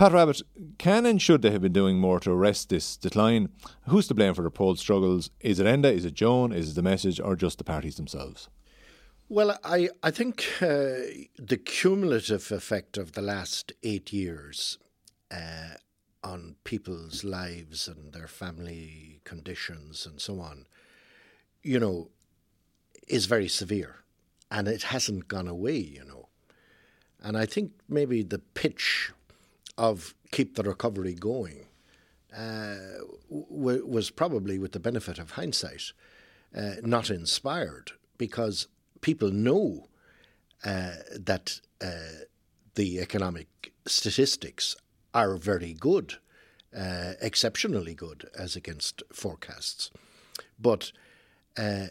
Pat Rabbitte, can and should they have been doing more to arrest this decline? Who's to blame for the poll struggles? Is it Enda? Is it Joan? Is it the message? Or just the parties themselves? Well, I, I think uh, the cumulative effect of the last eight years uh, on people's lives and their family conditions and so on, you know, is very severe. And it hasn't gone away, you know. And I think maybe the pitch of keep the recovery going uh, w- was probably, with the benefit of hindsight, uh, not inspired because people know uh, that uh, the economic statistics are very good, uh, exceptionally good as against forecasts. But uh,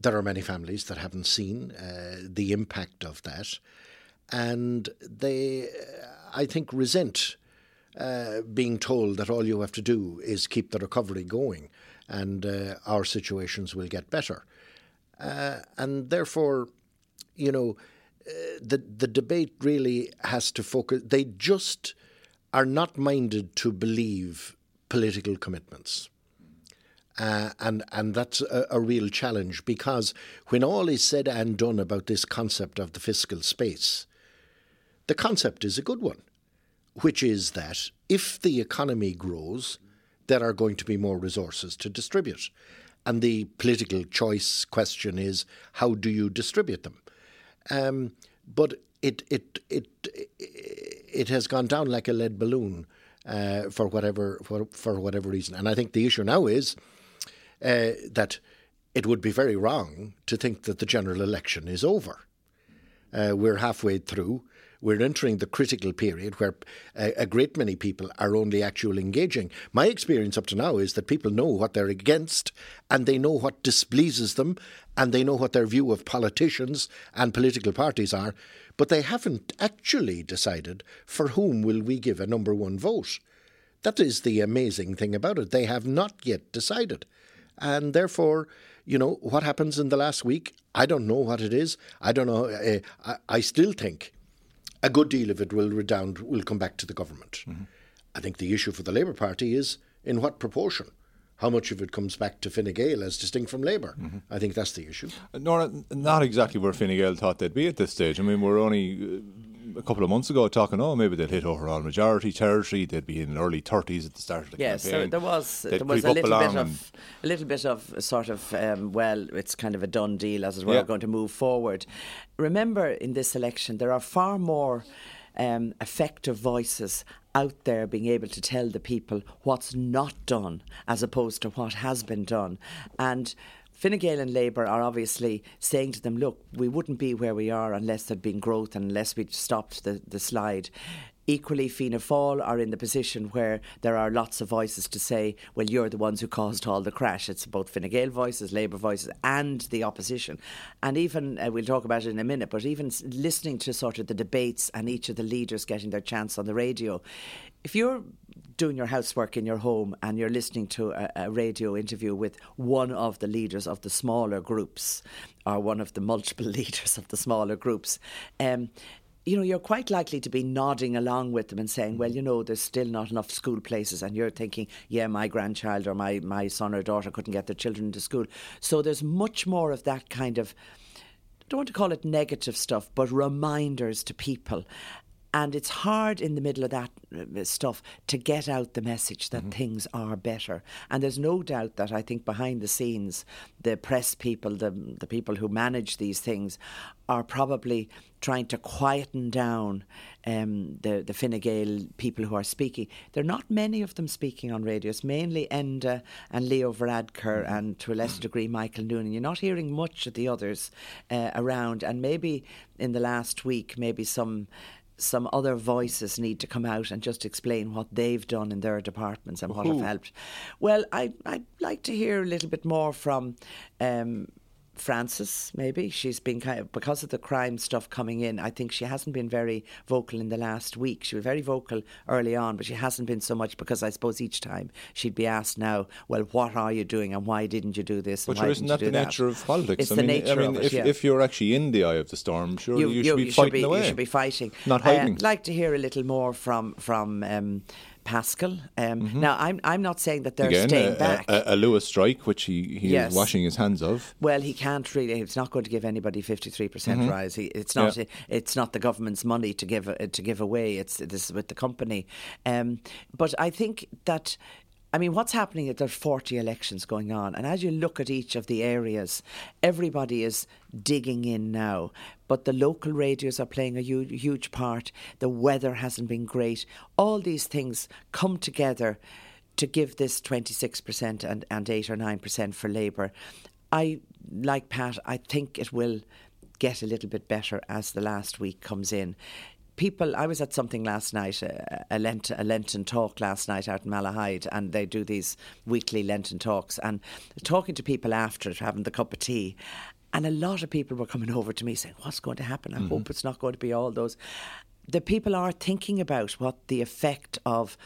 there are many families that haven't seen the impact of that, and they, I think, resent uh, being told that all you have to do is keep the recovery going and uh, our situations will get better. Uh, and therefore, you know, the the debate really has to focus. They just are not minded to believe political commitments. Uh, and and that's a, a, real challenge because when all is said and done about this concept of the fiscal space, the concept is a good one, which is that if the economy grows, there are going to be more resources to distribute, and the political choice question is how do you distribute them? Um, but it it it it has gone down like a lead balloon uh, for whatever for, for whatever reason. And I think the issue now is uh, that it would be very wrong to think that the general election is over. Uh, we're halfway through. We're entering the critical period where a, a, great many people are only actually engaging. My experience up to now is that people know what they're against and they know what displeases them and they know what their view of politicians and political parties are, but they haven't actually decided for whom will we give a number one vote. That is the amazing thing about it. They have not yet decided. And therefore, you know, what happens in the last week, I don't know what it is. I don't know. Uh, I, I still think a good deal of it will redound, will come back to the government. Mm-hmm. I think the issue for the Labour Party is in what proportion. How much of it comes back to Fine Gael as distinct from Labour mm-hmm. I think that's the issue. Nora, not exactly where Fine Gael thought they'd be at this stage. I mean, we're only uh, a couple of months ago talking, oh, maybe they'd hit overall majority territory. They'd be in early thirties at the start of the yes, campaign. Yes, so there was there was a little bit of a little bit of sort of um, well, it's kind of a done deal as we're yeah. going to move forward. Remember, in this election, there are far more um, effective voices out there being able to tell the people what's not done as opposed to what has been done. And Fine Gael and Labour are obviously saying to them, look, we wouldn't be where we are unless there'd been growth and unless we'd stopped the, the slide. Equally, Fianna Fáil are in the position where there are lots of voices to say, well, you're the ones who caused all the crash. It's both Fine Gael voices, Labour voices, and the opposition. And even, uh, we'll talk about it in a minute, but even listening to sort of the debates and each of the leaders getting their chance on the radio, if you're doing your housework in your home and you're listening to a, a, radio interview with one of the leaders of the smaller groups or one of the multiple leaders of the smaller groups, um, you know, you're quite likely to be nodding along with them and saying, well, you know, there's still not enough school places. And you're thinking, yeah, my grandchild or my, my son or daughter couldn't get their children into school. So there's much more of that kind of, I don't want to call it negative stuff, but reminders to people. And it's hard in the middle of that uh, stuff to get out the message that mm-hmm. things are better. And there's no doubt that I think behind the scenes, the press people, the, the people who manage these things, are probably trying to quieten down um, the, the Fine Gael people who are speaking. There are not many of them speaking on radio. It's mainly Enda and Leo Varadkar mm-hmm. and to a lesser degree Michael Noonan. You're not hearing much of the others uh, around. And maybe in the last week, maybe some some other voices need to come out and just explain what they've done in their departments and what have helped. Well, I, I'd like to hear a little bit more from um, Frances, maybe she's been kind of because of the crime stuff coming in. I think she hasn't been very vocal in the last week. She was very vocal early on, but she hasn't been so much because I suppose each time she'd be asked now, "Well, what are you doing, and why didn't you do this?" But sure, isn't that the that? nature of politics? It's I the mean, nature I mean, of it, if, yeah. if you're actually in the eye of the storm, sure, you, you, should be you fighting should be, away. You should be fighting, not hiding. I'd like to hear a little more from from. Um, Paschal. Um, mm-hmm. Now, I'm I'm not saying that they're Again, staying a, back. A, a, Luas strike, which he, he yes. is washing his hands of. Well, he can't really. It's not going to give anybody 53 percent Mm-hmm. rise. He, it's not. Yeah. It's not the government's money to give uh, to give away. It's this is with the company. Um, but I think that. I mean, what's happening is there are 40 elections going on, and as you look at each of the areas, everybody is digging in now. But the local radios are playing a huge, huge part. The weather hasn't been great. All these things come together to give this 26% and, and 8 or 9% for Labour. I, like Pat, I think it will get a little bit better as the last week comes in. People, I was at something last night, a, a, Lent, a Lenten talk last night out in Malahide, and they do these weekly Lenten talks. And talking to people after it, having the cup of tea, and a lot of people were coming over to me saying, What's going to happen? I mm-hmm. hope it's not going to be all those the people are thinking about what the effect of,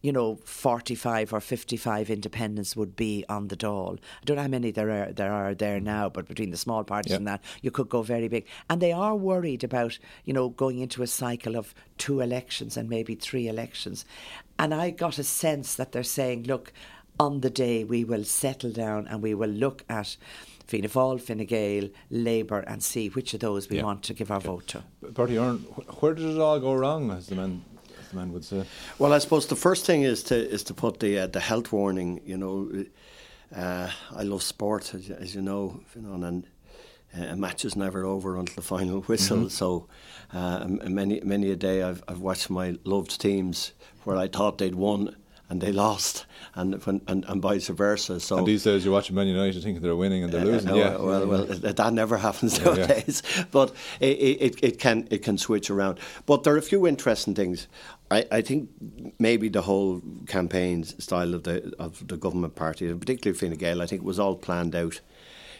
you know, 45 or 55 independents would be on the Dáil. I don't know how many there are there are there now, but between the small parties yep. and that, you could go very big. And they are worried about, you know, going into a cycle of two elections and maybe three elections. And I got a sense that they're saying, look, on the day we will settle down and we will look at Fianna Fáil, Fine Gael, Labour, and see which of those we yeah. want to give our vote to. Bertie Ahern, where did it all go wrong, as the man, as the man would say? Well, I suppose the first thing is to is to put the uh, the health warning. You know, uh, I love sport, as, as you know, you know, and. Uh, a match is never over until the final whistle. Mm-hmm. So, uh, many many a day I've I've watched my loved teams where I thought they'd won and they lost, and and, and vice versa. So and these days you're watching Man United thinking they're winning and they're uh, losing. No, yeah, well, well, that never happens Yeah, nowadays. But it, it, it can it can switch around. But there are a few interesting things. I, I think maybe the whole campaign style of the of the government party, particularly Fine Gael, I think it was all planned out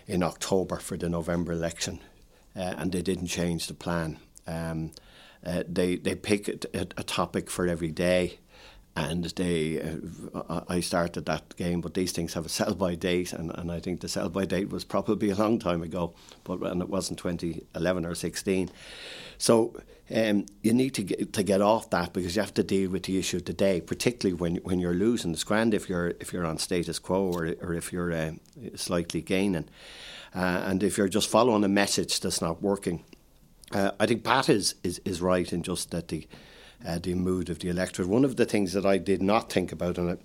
in October for the November election, uh, and they didn't change the plan. Um, uh, they they pick a, a topic for every day and they uh, I started that game but these things have a sell by date and, and I think the sell by date was probably a long time ago but and it wasn't 2011 or 16 so um, you need to get to get off that because you have to deal with the issue the particularly when when you're losing. It's grand if you're if you're on status quo or, or if you're uh, slightly gaining. Uh, and if you're just following a message that's not working uh, I think Pat is, is, is right in just that the uh, the mood of the electorate. One of the things that I did not think about, and I,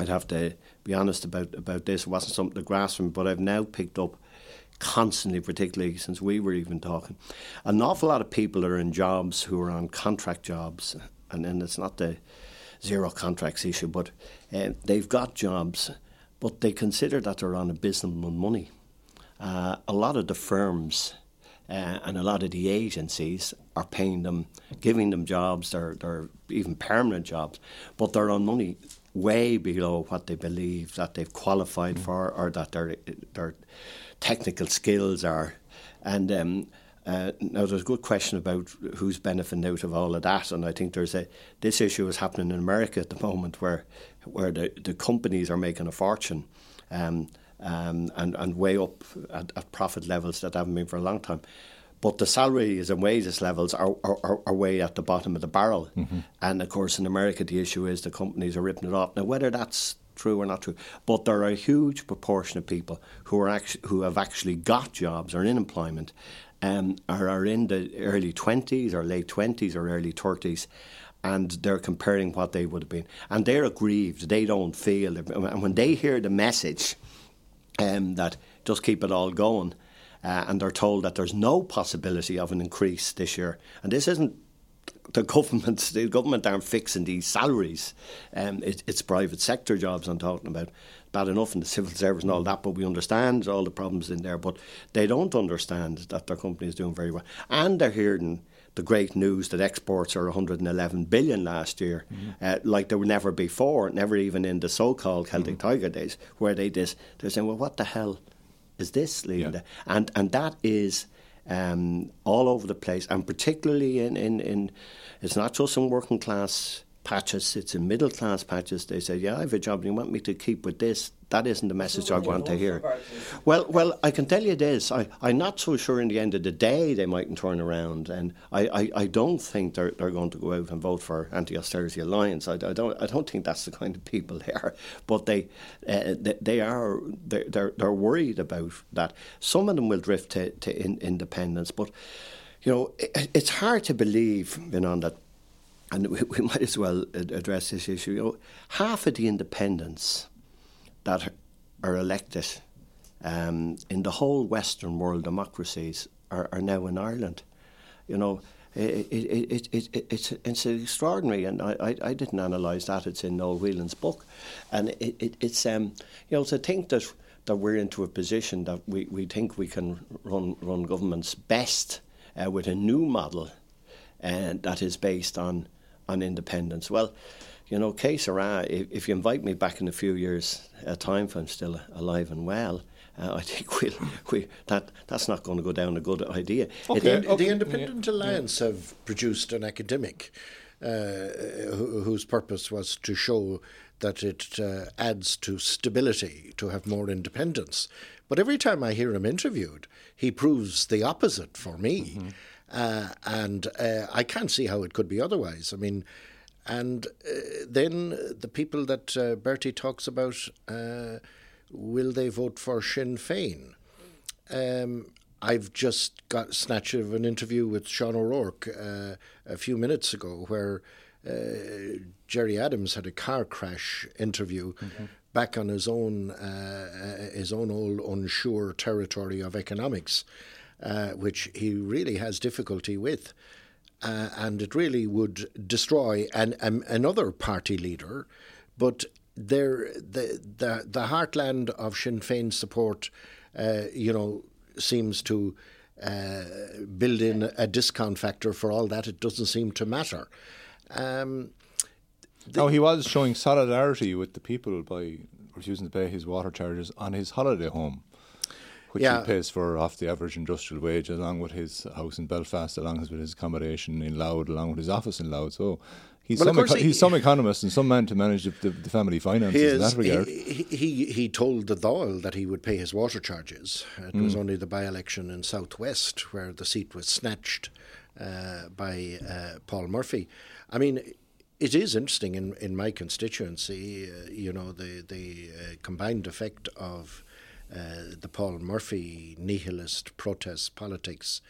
would have to be honest about about this, it wasn't something to grasp from, but I've now picked up constantly, particularly since we were even talking, an awful lot of people are in jobs who are on contract jobs, and then it's not the zero contracts issue, but uh, they've got jobs, but they consider that they're on a business abysmal money. Uh, a lot of the firms uh, and a lot of the agencies are paying them, giving them jobs, they're, they're even permanent jobs, but they're on money way below what they believe that they've qualified mm. for or that their, their technical skills are. And um, uh, now there's a good question about who's benefiting out of all of that, and I think there's a this issue is happening in America at the moment where where the, the companies are making a fortune. Um, um, and, and way up at, at, profit levels that haven't been for a long time. But the salaries and wages levels are, are, are way at the bottom of the barrel. Mm-hmm. And of course, in America, the issue is the companies are ripping it off. Now, whether that's true or not true, but there are a huge proportion of people who are actually, who have actually got jobs or in employment, um, or are in the early twenties or late twenties or early thirties, and they're comparing what they would have been, and they're aggrieved. They don't feel, and when they hear the message um, that just keep it all going. Uh, and they're told that there's no possibility of an increase this year. And this isn't the government. The government aren't fixing these salaries. Um, it, it's private sector jobs I'm talking about. Bad enough in the civil service and all that, but we understand all the problems in there. But they don't understand that their company is doing very well, and they're hearing the great news that exports are 111 billion last year, mm-hmm. uh, like they were never before, never even in the so-called Celtic mm-hmm. Tiger days, where they this they're saying, well, what the hell? is this, Linda, yeah. and and that is um, all over the place, and particularly in, in, in it's not just in working class patches, it's in middle class patches. They say, Yeah, I have a job and you want me to keep with this. That isn't the message I want to hear. Well, well, I can tell you this. I, I'm not so sure in the end of the day they mightn't turn around. And I, I, I don't think they're, they're going to go out and vote for anti austerity alliance. I, I, don't, I don't think that's the kind of people they are. But they, uh, they, they, are, they're, they're, they're worried about that. Some of them will drift to, to in, independence. But, you know, it, it's hard to believe, you know, that and we, we, might as well address this issue. You know, half of the independents that are elected um, in the whole Western world democracies are, are now in Ireland. You know, it, it, it, it, it's, it's extraordinary, and I, I, I didn't analyse that. It's in Noel Whelan's book, and it, it, it's um, you know to think that that we're into a position that we, we think we can run run governments best uh, with a new model, and uh, that is based on on independence. Well, you know, que sera, if, if you invite me back in a few years' uh, time, if I'm still alive and well, uh, I think we'll, we, that that's not going to go down a good idea. Okay. It, okay. The Independent yeah. Alliance yeah. have produced an academic uh, whose purpose was to show that it uh, adds to stability to have more independence. But every time I hear him interviewed, he proves the opposite for me. Mm-hmm. Uh, and uh, I can't see how it could be otherwise. I mean, and uh, then the people that uh, Bertie talks about, uh, will they vote for Sinn Féin? Um, I've just got a snatch of an interview with Sean O'Rourke uh, a few minutes ago where uh, Gerry Adams had a car crash interview mm-hmm. back on his own uh, his own old unsure territory of economics uh, which he really has difficulty with. Uh, and it really would destroy an, um, another party leader. But there, the, the, the heartland of Sinn Féin support, uh, you know, seems to uh, build in a discount factor for all that. It doesn't seem to matter. Um, the, he was showing solidarity with the people by refusing to pay his water charges on his holiday home which yeah. he pays for off the average industrial wage, along with his house in Belfast, along with his accommodation in Louth, along with his office in Louth. So he's well, some eco- he, he's some economist and some man to manage the, the, family finances is, in that regard. He, he, he told the Dáil that he would pay his water charges. It mm. was only the by-election in Southwest where the seat was snatched uh, by uh, Paul Murphy. I mean it is interesting in, in my constituency, uh, you know, the, the uh, combined effect of uh, the Paul Murphy nihilist protest politics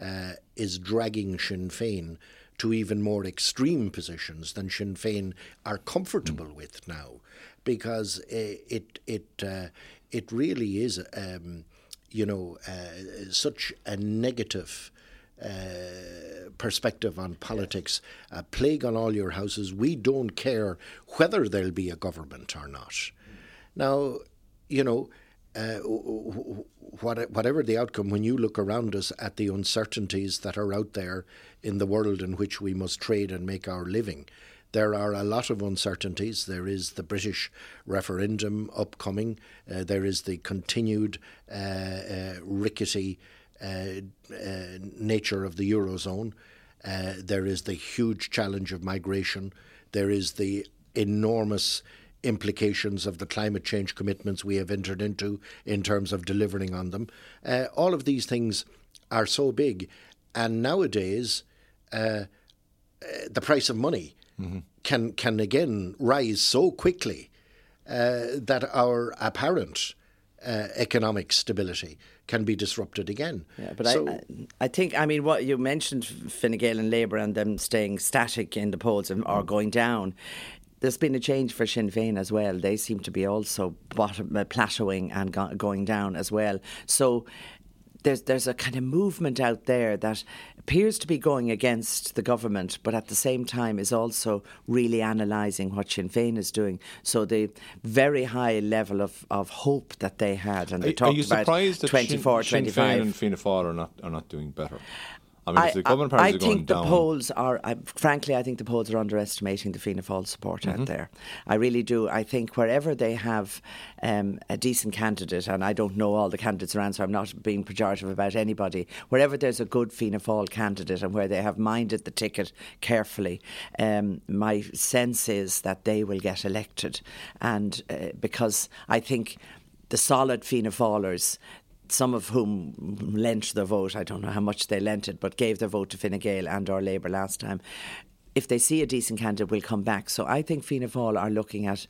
uh, is dragging Sinn Féin to even more extreme positions than Sinn Féin are comfortable mm. with now, because uh, it it uh, it really is, um, you know, uh, such a negative. Uh, perspective on politics, a plague on all your houses. We don't care whether there'll be a government or not. Now, you know, uh, whatever the outcome, when you look around us at the uncertainties that are out there in the world in which we must trade and make our living, there are a lot of uncertainties. There is the British referendum upcoming. Uh, there is the continued uh, uh rickety uh, uh, nature of the eurozone. there is the huge challenge of migration. There is the enormous implications of the climate change commitments we have entered into in terms of delivering on them. Uh, all of these things are so big, and nowadays, uh, uh, the price of money mm-hmm. can can again rise so quickly uh, that our apparent uh, economic stability can be disrupted again. Yeah, but so, I, I think, I mean, what you mentioned, Fine Gael and Labour and them staying static in the polls or mm. going down there's been a change for Sinn Féin as well. They seem to be also bottom, uh, plateauing and go- going down as well. So there's there's a kind of movement out there that appears to be going against the government, but at the same time is also really analysing what Sinn Féin is doing. So the very high level of, of hope that they had, and they are, talked are you about surprised that 24, Sinn, 25. Sinn Féin and Fianna Fáil are not are not doing better. I mean, the government parties I going think the down, polls are, I, frankly, I think the polls are underestimating the Fianna Fáil support Mm-hmm. out there. I really do. I think wherever they have um, a decent candidate, and I don't know all the candidates around, so I'm not being pejorative about anybody, wherever there's a good Fianna Fáil candidate and where they have minded the ticket carefully, um, my sense is that they will get elected. And uh, because I think the solid Fianna Fáilers, some of whom lent their vote, I don't know how much they lent it, but gave their vote to Fine Gael and or Labour last time. If they see a decent candidate, will come back. So I think Fianna Fáil are looking at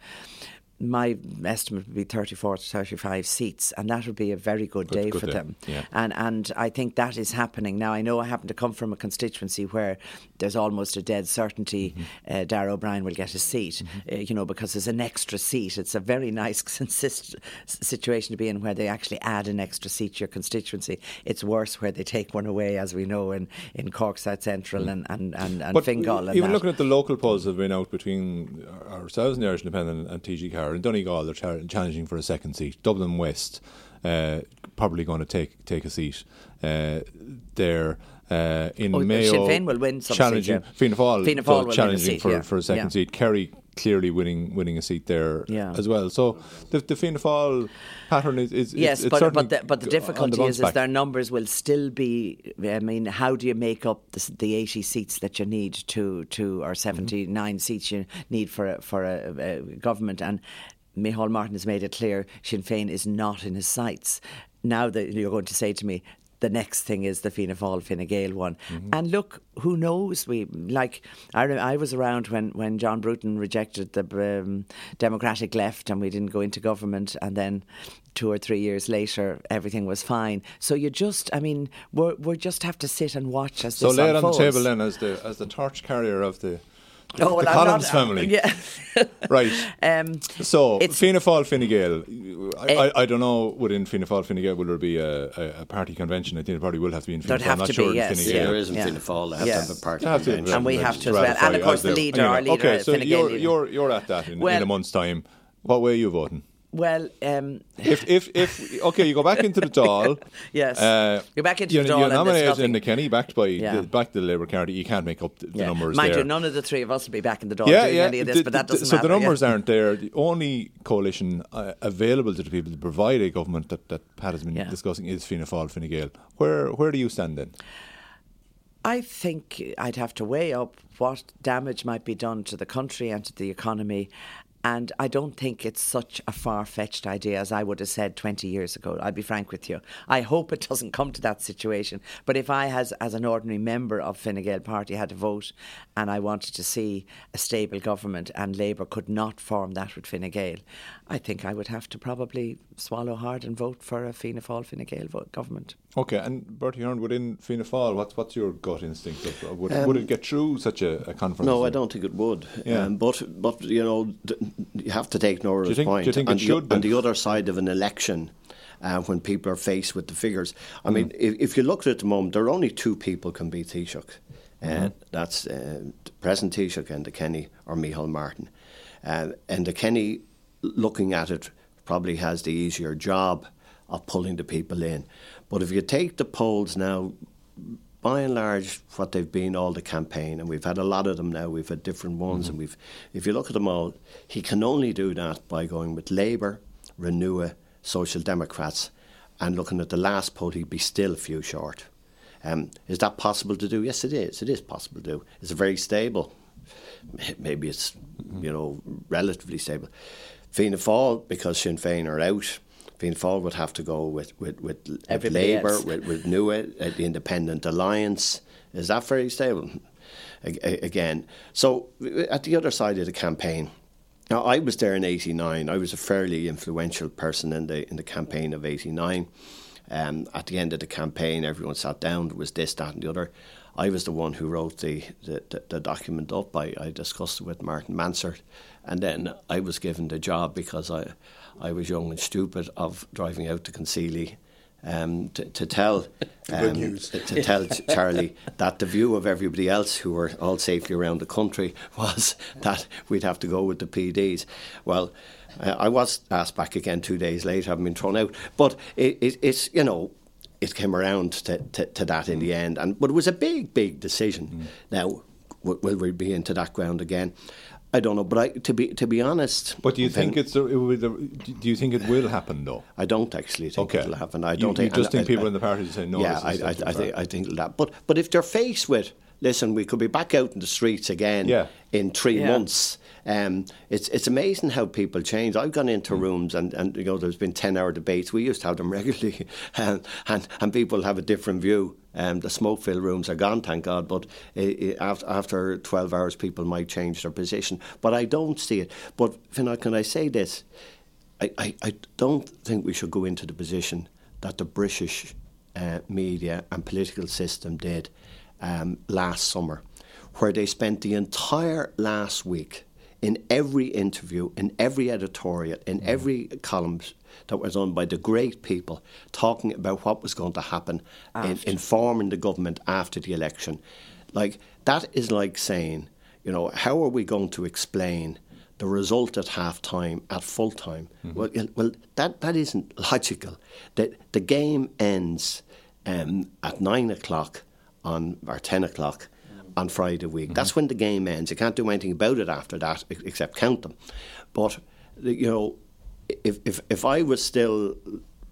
my estimate would be 34 to 35 seats, and that would be a very good, Good- day good for day, them. yeah. And and I think that is happening now. I know I happen to come from a constituency where there's almost a dead certainty Mm-hmm. uh, O'Brien will get a seat, uh, you know, because there's an extra seat. It's a very nice consist- situation to be in where they actually add an extra seat to your constituency. It's worse where they take one away, as we know in, in Cork South Central and and and, and Mm. Fingal. And even that. looking at the local polls that have been out between ourselves and the Irish Independent and TG Ceathair and Donegal, they're char- challenging for a second seat. Dublin West uh, probably going to take take a seat uh, there. Uh, in Oh, Mayo, Sinn Féin will win some seat, challenging yeah. Fianna Fáil, Fianna Fáil so will win a challenging seat, for, yeah, for a second yeah. seat. Kerry clearly winning winning a seat there Yeah. as well. So the, the Fianna Fáil pattern is, is Yes, it's, it's but but the, but the difficulty bounce is, is their numbers will still be. I mean, how do you make up the, the eighty seats that you need to to or mm-hmm. seventy nine seats you need for a, for a, a government? And Micheál Martin has made it clear Sinn Féin is not in his sights. Now that you're going to say to me. The next thing is the Fianna Fáil Fine Gael one, and look, who knows? We like I, I was around when, when John Bruton rejected the um, Democratic left, and we didn't go into government, and then two or three years later, everything was fine. So you just, I mean, we we just have to sit and watch as So this lay it on the table then as the as the torch carrier of the, Oh, well, the I'm Collins not- family. Yeah. Right. um, So It's- Fianna Fáil, Fine Gael. I, Eh. I, I don't know within Fianna Fáil, Fine Gael will there be a, a, a party convention? I think it probably will have to be in Fianna There'd Fáil. have not to sure be, in yes, Fine Yeah, there isn't Yeah. Fianna Fáil. They have Yeah. to have a party They have to. And we have to as well. And of course the they- leader, our leader, Okay, so you're, leader. you're, you're at that in, in a month's time. What way are you voting? Well, um, If, if, if, okay, you go back into the Dáil. Yes. Uh, You're back into you, the You're Dáil and there's nominated in Enda Kenny, backed by Yeah. the, back the Labour Party. You can't make up the, the yeah. numbers mind there. you, none of the three of us will be back in the door yeah, doing yeah. any of this, The- but that doesn't so matter. the numbers yeah. aren't there. The only coalition uh, available to the people to provide a government that, that Pat has been discussing is Fianna Fáil, Fine Gael. Where where do you stand then? I think I'd have to weigh up what damage might be done to the country and to the economy. And I don't think it's such a far fetched idea as I would have said 20 years ago. I'll be frank with you. I hope it doesn't come to that situation. But if I, as, as an ordinary member of Fine Gael Party, had to vote and I wanted to see a stable government and Labour could not form that with Fine Gael, I think I would have to probably swallow hard and vote for a Fianna Fáil Fine Gael vote government. Okay, and Bertie Ahern, within Fianna Fáil, what's what's your gut instinct? Of, of would, would it get through such a, a conference? No, I don't think it would. Yeah. Um, but but you know, th- you have to take Nora's think- do point. you think on, it the, should on the other side of an election, uh, when people are faced with the figures, I Hmm. mean, if, if you look at it at the moment, there are only two people can beat Taoiseach. Uh, Mm-hmm. That's uh, the present Taoiseach and Enda Kenny or Micheál Martin. Uh, and Enda Kenny, looking at it, probably has the easier job of pulling the people in. But if you take the polls now, by and large, what they've been all the campaign, and we've had a lot of them now. We've had different ones, and we've. If you look at them all, he can only do that by going with Labour, Renua, Social Democrats, and looking at the last poll, he'd be still a few short. Um, is that possible to do? Yes, it is. It is possible to do. It's very stable. Maybe it's you know relatively stable. Fianna Fáil because Sinn Féin are out. Fianna Fáil would have to go with with with, with Labour, with, with NUA, uh, the Independent Alliance. Is that very stable? A- Again, so at the other side of the campaign, now I was there in '89. I was a fairly influential person in the in the campaign of '89. Um, at the end of the campaign, everyone sat down. There was this, that, and the other. I was the one who wrote the, the, the, the document up. I, I discussed it with Martin Mansergh, and then I was given the job because I, I was young and stupid of driving out to Kinsealy um, to, to tell um, news. to, to tell Charlie that the view of everybody else who were all safely around the country was that we'd have to go with the PDs. Well, uh, I was asked back again two days later, having been thrown out. But it, it, it's, you know, it came around to, to, to, that in the end. And but it was a big, big decision. Mm. Now, will we be into that ground again? I don't know, but I, to be to be honest. But do you think it's a, it do you think it will happen though? I don't actually think okay. it'll happen. I don't you, think. You just think people I, in the party say no. Yeah, I, I, I think I think that. But but if they're faced with listen, we could be back out in the streets again yeah. in three yeah. months. Um, it's it's amazing how people change. I've gone into mm. rooms and, and you know there's been ten hour debates. We used to have them regularly, and and, and people have a different view. Um, the smoke filled rooms are gone, thank God. But it, it, after, after 12 hours, people might change their position. But I don't see it. But, Fina, can I say this? I, I, I don't think we should go into the position that the British uh, media and political system did um, last summer, where they spent the entire last week in every interview, in every editorial, in mm. every column that was done by the great people talking about what was going to happen, in, informing the government after the election. Like, that is like saying, you know, how are we going to explain the result at half time at full time? Mm-hmm. Well, well, that, that isn't logical. The, the game ends um, at nine o'clock on or ten o'clock on Friday week. Mm-hmm. That's when the game ends. You can't do anything about it after that except count them. But you know, if if if I was still,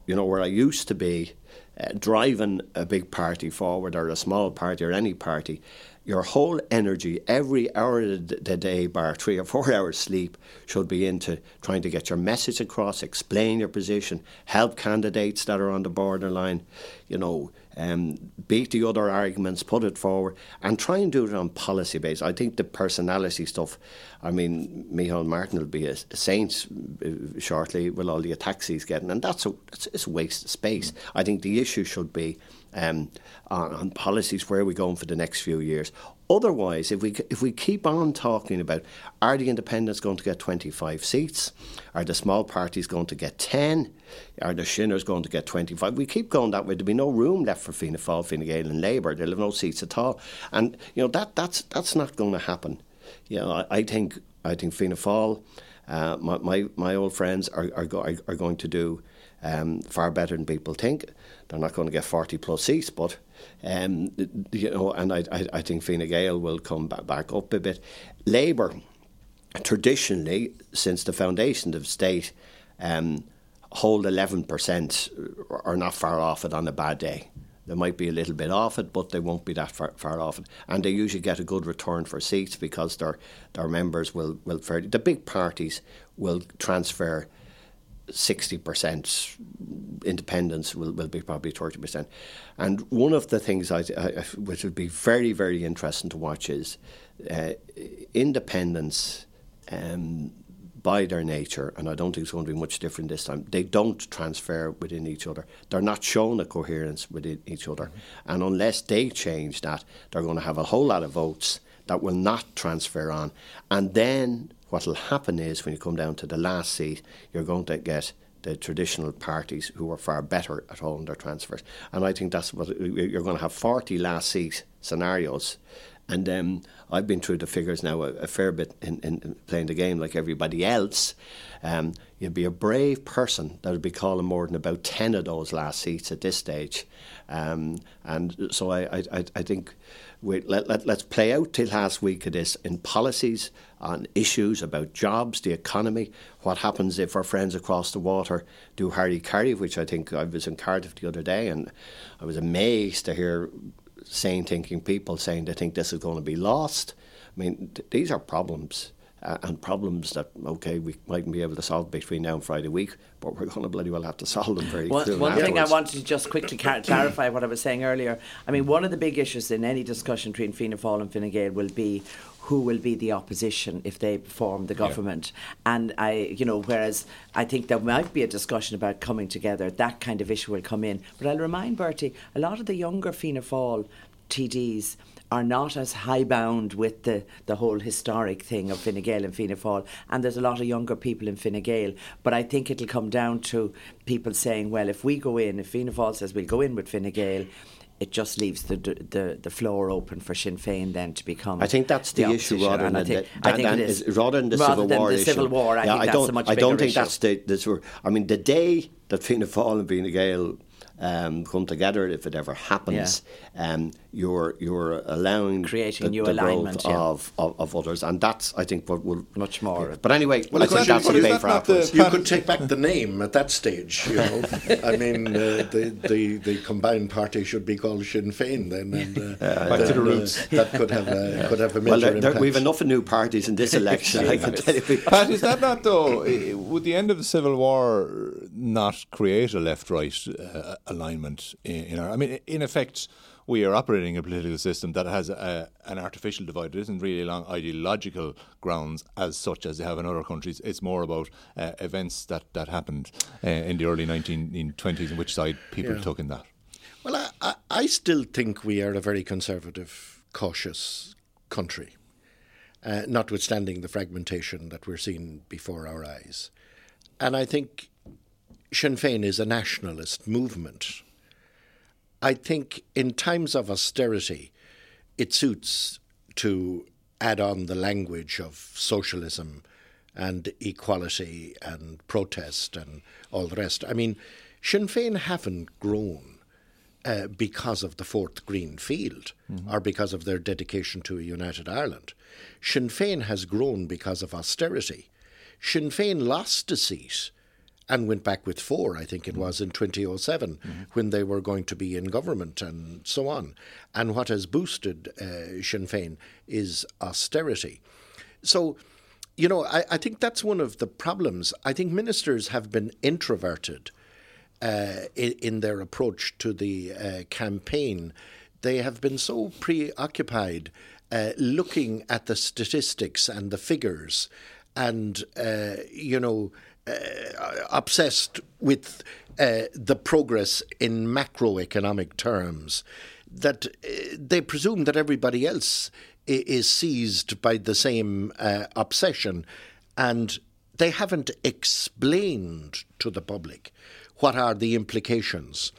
you know, where I used to be, uh, driving a big party forward or a small party or any party, your whole energy, every hour of the day, bar three or four hours sleep, should be into trying to get your message across, explain your position, help candidates that are on the borderline, you know, um, beat the other arguments, put it forward, and try and do it on policy base. I think the personality stuff. I mean, Micheál Martin will be a, saint uh, shortly with all the attacks he's getting, and that's a it's, it's a waste of space. I think the issue should be um, on, on policies where are we going for the next few years. Otherwise, if we if we keep on talking about are the independents going to get 25 seats, are the small parties going to get 10, are the Shinners going to get 25? We keep going that way. There'll be no room left for Fianna Fáil, Fine Gael, and Labour. They'll have no seats at all, and you know that that's that's not going to happen. You know, I, I think I think Fianna Fáil, uh, my, my my old friends are are, go, are going to do um, far better than people think. They're not going to get 40 plus seats, but um, you know, and I, I, I think Fine Gael will come back, back up a bit. Labour, traditionally, since the foundation of state, um, hold 11% are not far off it on a bad day. They might be a little bit off it, but they won't be that far, far off it. And they usually get a good return for seats because their their members will will fairly, the big parties will transfer 60% independence will, will be probably 30%. And one of the things I, I, which would be very, very interesting to watch is uh, independence um, by their nature, and I don't think it's going to be much different this time, they don't transfer within each other. They're not shown a coherence within each other. Mm-hmm. And unless they change that, they're going to have a whole lot of votes that will not transfer on. And then what will happen is when you come down to the last seat, you're going to get the traditional parties who are far better at holding their transfers. And I think that's what you're going to have 40 last seat scenarios. And um, I've been through the figures now a, a fair bit in, in, playing the game like everybody else. Um, you'd be a brave person that would be calling more than about 10 of those last seats at this stage. Um, and so I, I, I think we, let, let, let's play out till last week of this in policies on issues about jobs, the economy, what happens if our friends across the water do hara-kiri, which I think I was in Cardiff the other day and I was amazed to hear sane thinking people saying they think this is going to be lost. I mean, th- these are problems uh, and problems that okay we mightn't be able to solve between now and Friday week, but we're going to bloody well have to solve them very well, soon. One thing I wanted to just quickly clarify what I was saying earlier. I mean, one of the big issues in any discussion between Fianna Fáil and Fine Gael will be who will be the opposition if they form the government. Yeah. And I, you know, whereas I think there might be a discussion about coming together, that kind of issue will come in. But I'll remind Bertie, a lot of the younger Fianna Fáil TDs are not as high bound with the, the whole historic thing of Fine Gael and Fianna Fáil. And there's a lot of younger people in Fine Gael. But I think it'll come down to people saying, well, if we go in, if Fianna Fáil says we'll go in with Fine Gael, it just leaves the, the the floor open for Sinn Féin then to become. I think that's the, the issue rather than, think, the, than, is, rather than the rather civil than war the issue. Civil war, I yeah, think I that's don't, a much I don't think issue. that's the, the I mean, the day that Fianna Fáil and Fine Gael um, come together, if it ever happens, yeah. um, you're you're allowing creating the, new the alignment growth of, of, of, others, and that's I think what will much more. But anyway, well, I think that's the debate for afterwards. You could take back the name at that stage. You know, I mean, uh, the, the the combined party should be called Sinn Féin then, and uh, back to the roots. Uh, that could have a, yeah. could have a major well, there, impact. we have enough of new parties in this election. I can tell you. Pat, is that not though? Would the end of the civil war not create a left-right uh, alignment in, in our? I mean, in effect we are operating a political system that has a, an artificial divide. It isn't really along ideological grounds as such as they have in other countries. It's more about uh, events that, that happened uh, in the early 1920s and which side people yeah. took in that. Well, I, I, I still think we are a very conservative, cautious country, uh, notwithstanding the fragmentation that we're seeing before our eyes. And I think Sinn Féin is a nationalist movement I think in times of austerity, it suits to add on the language of socialism and equality and protest and all the rest. I mean, Sinn Féin haven't grown uh, because of the fourth green field mm-hmm. or because of their dedication to a united Ireland. Sinn Féin has grown because of austerity. Sinn Féin lost a seat and went back with four, I think it was, in 2007 mm-hmm. when they were going to be in government and so on. And what has boosted uh, Sinn Féin is austerity. So, you know, I, I, think that's one of the problems. I think ministers have been introverted uh, in, in, their approach to the uh, campaign. They have been so preoccupied uh, looking at the statistics and the figures and, uh, you know, obsessed with uh, the progress in macroeconomic terms that uh, they presume that everybody else is seized by the same uh, obsession. And they haven't explained to the public what are the implications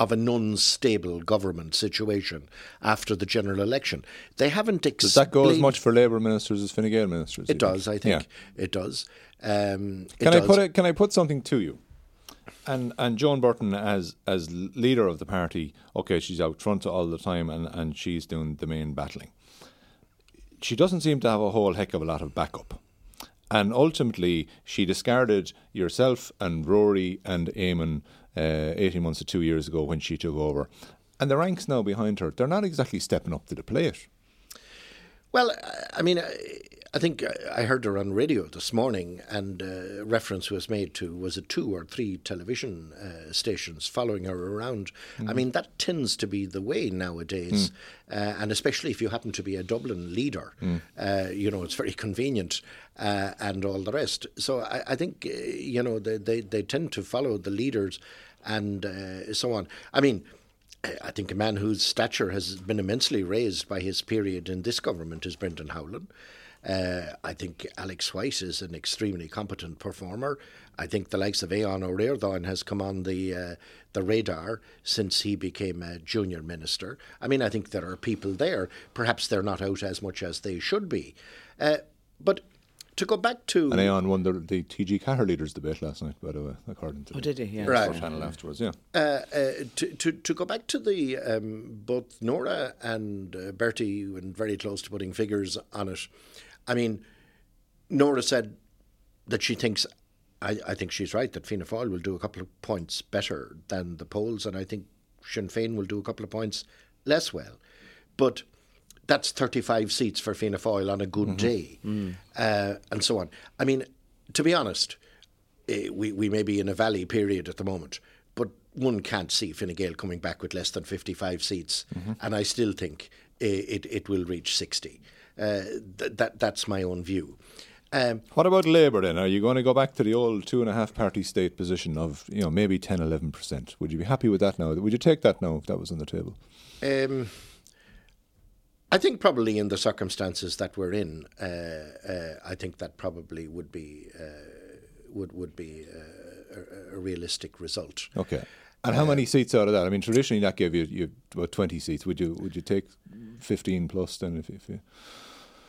of an unstable government situation after the general election. They haven't explained. Does that go as much for Labour ministers as Fine Gael ministers? It does, think? I think. Yeah. It does. Um, it can does. I put it? Can I put something to you? And and Joan Burton as as leader of the party, okay, she's out front all the time, and, and she's doing the main battling. She doesn't seem to have a whole heck of a lot of backup. And ultimately, she discarded yourself and Rory and Eamon uh, 18 months to two years ago when she took over. And the ranks now behind her, they're not exactly stepping up to the plate. Well, I mean, I think I heard her on radio this morning, and uh, reference was made to was it two or three television uh, stations following her around. Mm. I mean, that tends to be the way nowadays, mm. uh, and especially if you happen to be a Dublin leader, mm. you know, it's very convenient uh, and all the rest. So I, I think uh, you know they, they, they tend to follow the leaders and uh, so on. I mean. I think a man whose stature has been immensely raised by his period in this government is Brendan Howlin. Uh, I think Alex White is an extremely competent performer. I think the likes of Ó Ríordáin has come on the uh, the radar since he became a junior minister. I mean, I think there are people there. Perhaps they're not out as much as they should be. Uh, but to go back to and Aon won the, the TG Ceathair leaders debate last night, by the way, according to oh, did he? Yeah, right. channel afterwards. Yeah. Uh, uh, to, to to go back to the um, both Nora and uh, Bertie went very close to putting figures on it. I mean, Nora said that she thinks. I, I think she's right that Fianna Fáil will do a couple of points better than the polls, and I think Sinn Féin will do a couple of points less well. But that's 35 seats for Fianna Fáil on a good mm-hmm. day, mm. uh, and so on. I mean, to be honest, uh, we, we may be in a valley period at the moment, but one can't see Fine Gael coming back with less than 55 seats, mm-hmm. and I still think it, it will reach 60. Uh, th- that That's my own view. Um, what about Labour then? Are you going to go back to the old two and a half party state position of you know maybe 10, 11 percent? Would you be happy with that now? Would you take that now if that was on the table? Um, I think probably in the circumstances that we're in, uh, uh, I think that probably would be uh, would would be uh, a, a, realistic result. Okay. And how many seats out of that? I mean, traditionally that gave you, you about twenty seats. Would you would you take fifteen plus then if, if you?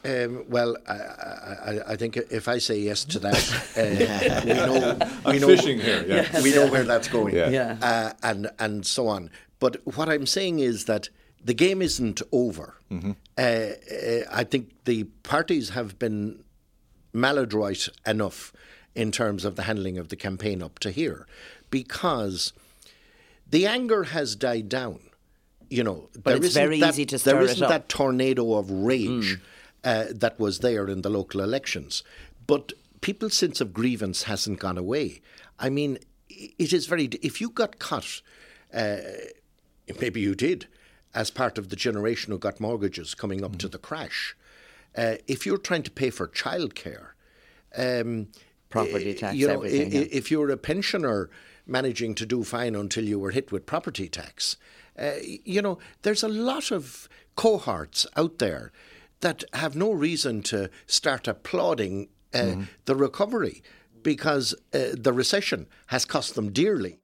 Um, well, I, I, I, think if I say yes to that, uh, we know we know fishing here. Yeah. Yes, we know where that's going. Yeah. yeah. Uh, and and so on. But what I'm saying is that the game isn't over. Mm-hmm. Uh, uh I think the parties have been maladroit enough in terms of the handling of the campaign up to here, because the anger has died down. You know, but it's very that, easy to stir There isn't it that tornado of rage. Mm uh, that was there in the local elections. But people's sense of grievance hasn't gone away. I mean, it is very. If you got cut, uh, maybe you did, as part of the generation who got mortgages coming up mm. to the crash. Uh, if you're trying to pay for childcare, um, property tax, you know, everything. yeah. if you're a pensioner managing to do fine until you were hit with property tax, uh, you know, there's a lot of cohorts out there that have no reason to start applauding uh, mm-hmm. the recovery because uh, the recession has cost them dearly.